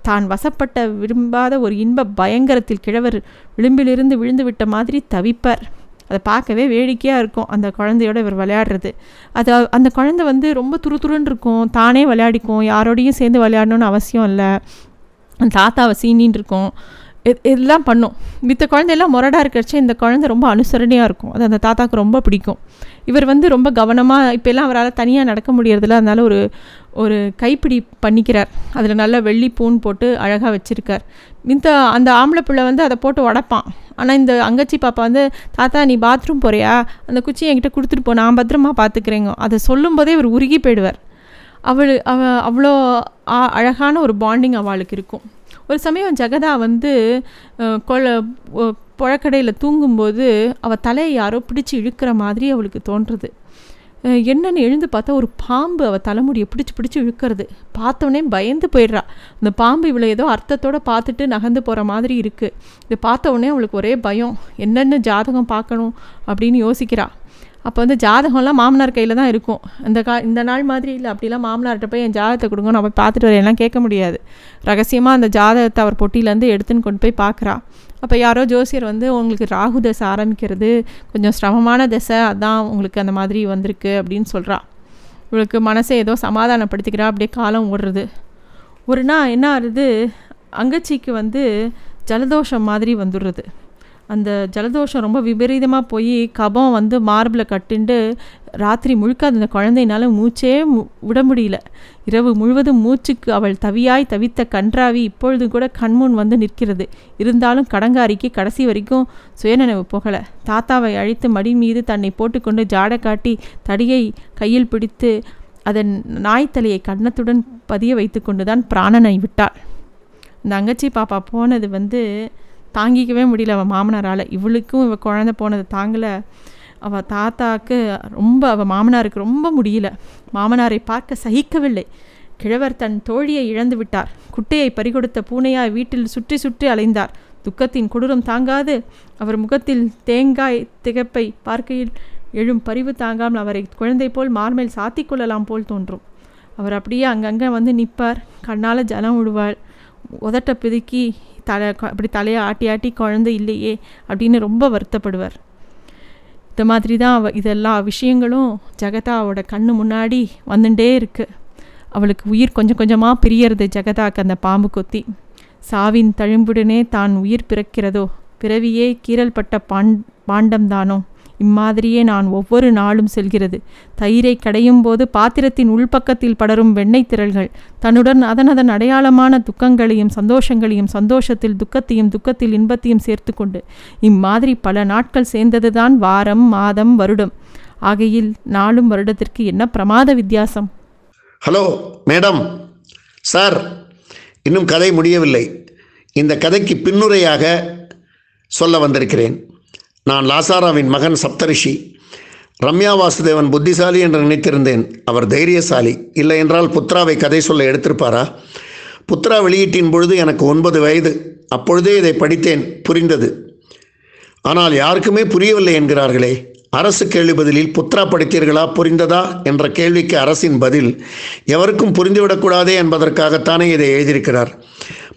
தான் வசப்பட்ட விரும்பாத ஒரு இன்ப பயங்கரத்தில் கிழவர் விளிம்பிலிருந்து விழுந்து விட்ட மாதிரி தவிப்பார். அதை பார்க்கவே வேடிக்கையாக இருக்கும் அந்த குழந்தையோட இவர் விளையாடுறது. அது அந்த குழந்தை வந்து ரொம்ப துரு துருன்னு இருக்கும். தானே விளையாடிக்கும். யாரோடையும் சேர்ந்து விளையாடணும்னு அவசியம் இல்லை. தாத்தாவை சீனின்னு இருக்கும். இதெல்லாம் பண்ணும். மித்த குழந்தையெல்லாம் முரடாக இருக்கிறச்சு இந்த குழந்தை ரொம்ப அனுசரணையாக இருக்கும். அது அந்த தாத்தாவுக்கு ரொம்ப பிடிக்கும். இவர் வந்து ரொம்ப கவனமாக இப்போல்லாம் அவரால் தனியாக நடக்க முடியறதில்ல. அதனால் ஒரு ஒரு கைப்பிடி பண்ணிக்கிறார். அதில் நல்லா வெள்ளி பூன் போட்டு அழகாக வச்சுருக்கார். மித்த அந்த ஆம்பளை பிள்ளை வந்து அதை போட்டு உடப்பான். ஆனால் இந்த அங்கச்சி பாப்பா வந்து தாத்தா நீ பாத்ரூம் போறியா? அந்த குச்சி என்கிட்ட கொடுத்துட்டு போ. நான் பத்திரமா பார்த்துக்கிறேங்க அதை சொல்லும்போதே இவர் உருகி போயிடுவார். அவள் அவ அவ்வளோ அழகான ஒரு பாண்டிங் அவளுக்கு இருக்கும். ஒரு சமயம் ஜெகதா வந்து கொல புழக்கடையில் தூங்கும்போது அவள் தலையை யாரோ பிடிச்சி இழுக்கிற மாதிரி அவளுக்கு தோன்றுறது. என்னென்னு எழுந்து பார்த்தா ஒரு பாம்பு அவள் தலைமுடியை பிடிச்சி பிடிச்சி இழுக்கிறது. பார்த்தோன்னே பயந்து போயிடுறா. அந்த பாம்பு இவ்வளோ ஏதோ அர்த்தத்தோடு பார்த்துட்டு நகர்ந்து போகிற மாதிரி இருக்குது இது பார்த்த உடனே அவளுக்கு ஒரே பயம். என்னென்ன ஜாதகம் பார்க்கணும் அப்படின்னு யோசிக்கிறாள் அப்போ வந்து ஜாதகம்லாம் மாமனார் கையில் தான் இருக்கும். இந்த கா இந்த நாள் மாதிரி இல்லை அப்படிலாம் மாமனார்கிட்ட போய் என் ஜாதகத்தை கொடுங்க நான் போய் பார்த்துட்டு வரையெல்லாம் கேட்க முடியாது. ரகசியமாக அந்த ஜாதகத்தை அவர் பொட்டியிலேருந்து எடுத்துன்னு கொண்டு போய் பார்க்குறா. அப்போ யாரோ ஜோசியர் வந்து உங்களுக்கு ராகு தசை ஆரம்பிக்கிறது கொஞ்சம் சிரமமான தசை அதான் உங்களுக்கு அந்த மாதிரி வந்திருக்கு அப்படின்னு சொல்கிறா இவளுக்கு மனசை ஏதோ சமாதானப்படுத்திக்கிறா அப்படியே காலம் ஓடுறது. ஒரு நாள் என்ன ஆகுது அங்கச்சிக்கு வந்து ஜலதோஷம் மாதிரி வந்துடுறது. அந்த ஜலதோஷம் ரொம்ப விபரீதமாக போய் கபம் வந்து மார்பில் கட்டுண்டு ராத்திரி முழுக்க அந்த குழந்தையினால மூச்சே விட முடியல. இரவு முழுவதும் மூச்சுக்கு அவள் தவியாய் தவித்த கன்றாவி இப்பொழுது கூட கண்முன் வந்து நிற்கிறது. இருந்தாலும் கடங்காரிக்கு கடைசி வரைக்கும் சுயநினைவு போகலை தாத்தாவை அழித்து மடி மீது தன்னை போட்டுக்கொண்டு ஜாட காட்டி தடியை கையில் பிடித்து அதன் நாய்த்தலையை கன்னத்துடன் பதிய வைத்து கொண்டுதான் பிராணனை விட்டாள். இந்த அங்கச்சி பாப்பா போனது வந்து தாங்கிக்கவே முடியல அவள் மாமனாரால். இவளுக்கும் இவள் குழந்த போனது தாங்கலை. அவள் தாத்தாவுக்கு ரொம்ப அவள் மாமனாருக்கு ரொம்ப முடியல. மாமனாரை பார்க்க சகிக்கவில்லை. கிழவர் தன் தோழியை இழந்து விட்டார். குட்டையை பறிகொடுத்த பூனையாய் வீட்டில் சுற்றி சுற்றி அலைந்தார். துக்கத்தின் கொடூரம் தாங்காது. அவர் முகத்தில் தேங்காய் திகப்பை பார்க்கையில் எழும் பரிவு தாங்காமல் அவரை குழந்தை போல் மார்மேல் சாத்திக்கொள்ளலாம் போல் தோன்றும். அவர் அப்படியே அங்கங்கே வந்து நிற்பார். கண்ணால் ஜலம் விடுவாள் உதட்ட பிதுக்கி தலை அப்படி தலையை ஆட்டி ஆட்டி குழந்தை இல்லையே அப்படின்னு ரொம்ப வருத்தப்படுவார். இந்த மாதிரி தான் அவ இதெல்லா விஷயங்களும் ஜெகதாவோட கண்ணு முன்னாடி வந்துட்டே இருக்குது அவளுக்கு உயிர் கொஞ்சம் கொஞ்சமாக பிரியறது ஜெகதாக்கு அந்த பாம்பு கொத்தி. சாவின் தழும்புடனே தான் உயிர் பிறக்கிறதோ பிறவியே கீரல்பட்ட பாண் பாண்டம்தானோ இம்மாதிரியே நான் ஒவ்வொரு நாளும் செல்கிறது. தயிரை கடையும் போது பாத்திரத்தின் உள்பக்கத்தில் படரும் வெண்ணெய் திரள்கள். தன்னுடன் அதன் அதன் அடையாளமான துக்கங்களையும் சந்தோஷங்களையும் சந்தோஷத்தில் துக்கத்தையும் துக்கத்தில் இன்பத்தையும் சேர்த்து கொண்டு இம்மாதிரி பல நாட்கள் சேர்ந்ததுதான் வாரம் மாதம் வருடம். ஆகையில் நாளும் வருடத்திற்கு என்ன பிரமாத வித்தியாசம்? Hello madam. சார் இன்னும் கதை முடியவில்லை. இந்த கதைக்கு பின்னுரையாக சொல்ல வந்திருக்கிறேன். நான் லாசாராவின் மகன் சப்தரிஷி. ரம்யா வாசுதேவன் புத்திசாலி என்று நினைத்திருந்தேன். அவர் தைரியசாலி. இல்லை என்றால் புத்ராவை கதை சொல்ல எடுத்திருப்பாரா? புத்ரா வெளியீட்டின் பொழுது எனக்கு ஒன்பது வயது. அப்பொழுதே இதை படித்தேன். புரிந்தது. ஆனால் யாருக்குமே புரியவில்லை என்கிறார்களே. அரசு கேள்வி பதிலில் புத்ரா படித்தீர்களா? புரிந்ததா? என்ற கேள்விக்கு அரசின் பதில் எவருக்கும் புரிந்துவிடக்கூடாதே என்பதற்காகத்தானே இதை எழுதியிருக்கிறார்.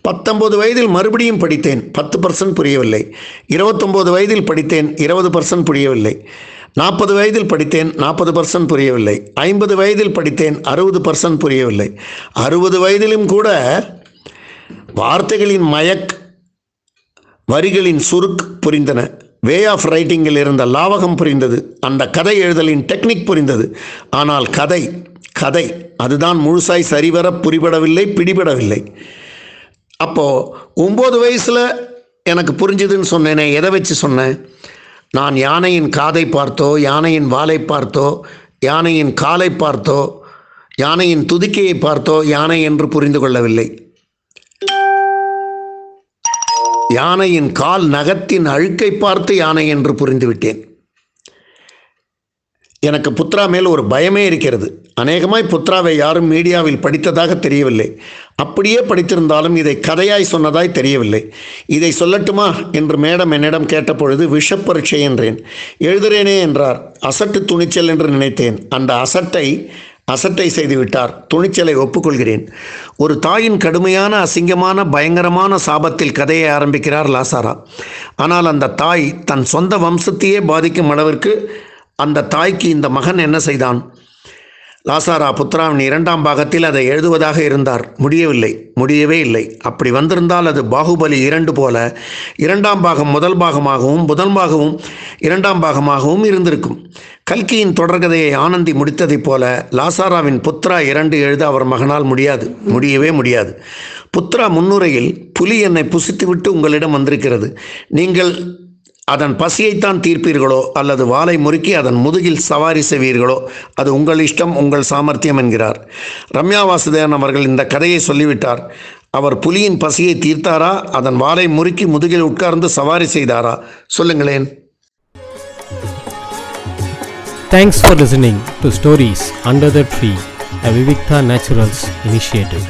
பத்தொன்பது வயதில் மறுபடியும் படித்தேன். பத்து பர்சன்ட் புரியவில்லை. இருபத்தொம்போது வயதில் படித்தேன். இருபது பர்சன்ட் புரியவில்லை. நாற்பது வயதில் படித்தேன். நாற்பது பர்சன்ட் புரியவில்லை. ஐம்பது வயதில் படித்தேன். அறுபது பர்சன்ட் புரியவில்லை. அறுபது வயதிலும் கூட வார்த்தைகளின் மயக் வரிகளின் சுருக் புரிந்தன. வே ஆஃப் ரைட்டிங்கில் இருந்த லாவகம் புரிந்தது. அந்த கதை எழுதலின் டெக்னிக் புரிந்தது. ஆனால் கதை கதை அதுதான் முழுசாய் சரிவர புரிபடவில்லை பிடிபடவில்லை. அப்போது ஒம்பது வயசில் எனக்கு புரிஞ்சுதுன்னு சொன்னேனே எதை வச்சு சொன்னேன்? நான் யானையின் காதை பார்த்தோ யானையின் வாலை பார்த்தோ யானையின் காலை பார்த்தோ யானையின் துதிக்கையை பார்த்தோ யானை என்று புரிந்து கொள்ளவில்லை. யானையின் கால் நகத்தின் அழுக்கை பார்த்து யானை என்று புரிந்துவிட்டேன் எனக்கு புத்ரா மேல் ஒரு பயமே இருக்கிறது. அநேகமாய் புத்ராவை யாரும் மீடியாவில் படித்ததாக தெரியவில்லை. அப்படியே படித்திருந்தாலும் இதை கதையாய் சொன்னதாய் தெரியவில்லை. இதை சொல்லட்டுமா? என்று மேடம் என்னிடம் கேட்டபொழுது விஷப்பரீட்சை என்றேன். எழுதுறேனே என்றார். அசட்டு துணிச்சல் என்று நினைத்தேன். அந்த அசட்டை அசட்டை செய்துவிட்டார் துணிச்சலை ஒப்புக்கொள்கிறேன். ஒரு தாயின் கடுமையான அசிங்கமான பயங்கரமான சாபத்தில் கதையை ஆரம்பிக்கிறார் லாசாரா. ஆனால் அந்த தாய் தன் சொந்த வம்சத்தையே பாதிக்கும் அளவிற்கு அந்த தாய்க்கு இந்த மகன் என்ன செய்தான்? லாசாரா புத்ராவின் இரண்டாம் பாகத்தில் அதை எழுதுவதாக இருந்தார். முடியவில்லை முடியவே இல்லை. அப்படி வந்திருந்தால் அது பாகுபலி இரண்டு போல. இரண்டாம் பாகம் முதல் பாகமாகவும் முதல் பாகமும் இரண்டாம் பாகமாகவும் இருந்திருக்கும். கல்கியின் தொடர்கதையை ஆனந்தி முடித்ததைப் போல லாசாராவின் புத்ரா இரண்டு எழுத அவர் மகனால் முடியாது. முடியவே முடியாது. புத்ரா முன்னுரையில் புலி என்னை புசித்துவிட்டு உங்களிடம் வந்திருக்கிறது. நீங்கள் அதன் பசியைத்தான் தீர்ப்பீர்களோ அல்லது வாளை முறுக்கி அதன் முதுகில் சவாரி செய்வீர்களோ அது உங்கள் இஷ்டம் உங்கள் சாமர்த்தியம் என்கிறார். ரம்யா வாசுதேவன் அவர்கள் இந்த கதையை சொல்லிவிட்டார். அவர் புலியின் பசியை தீர்த்தாரா அதன் வாளை முறுக்கி முதுகில் உட்கார்ந்து சவாரி செய்தாரா? சொல்லுங்களேன். Thanks for listening to stories under the tree a Vivikta Naturals initiative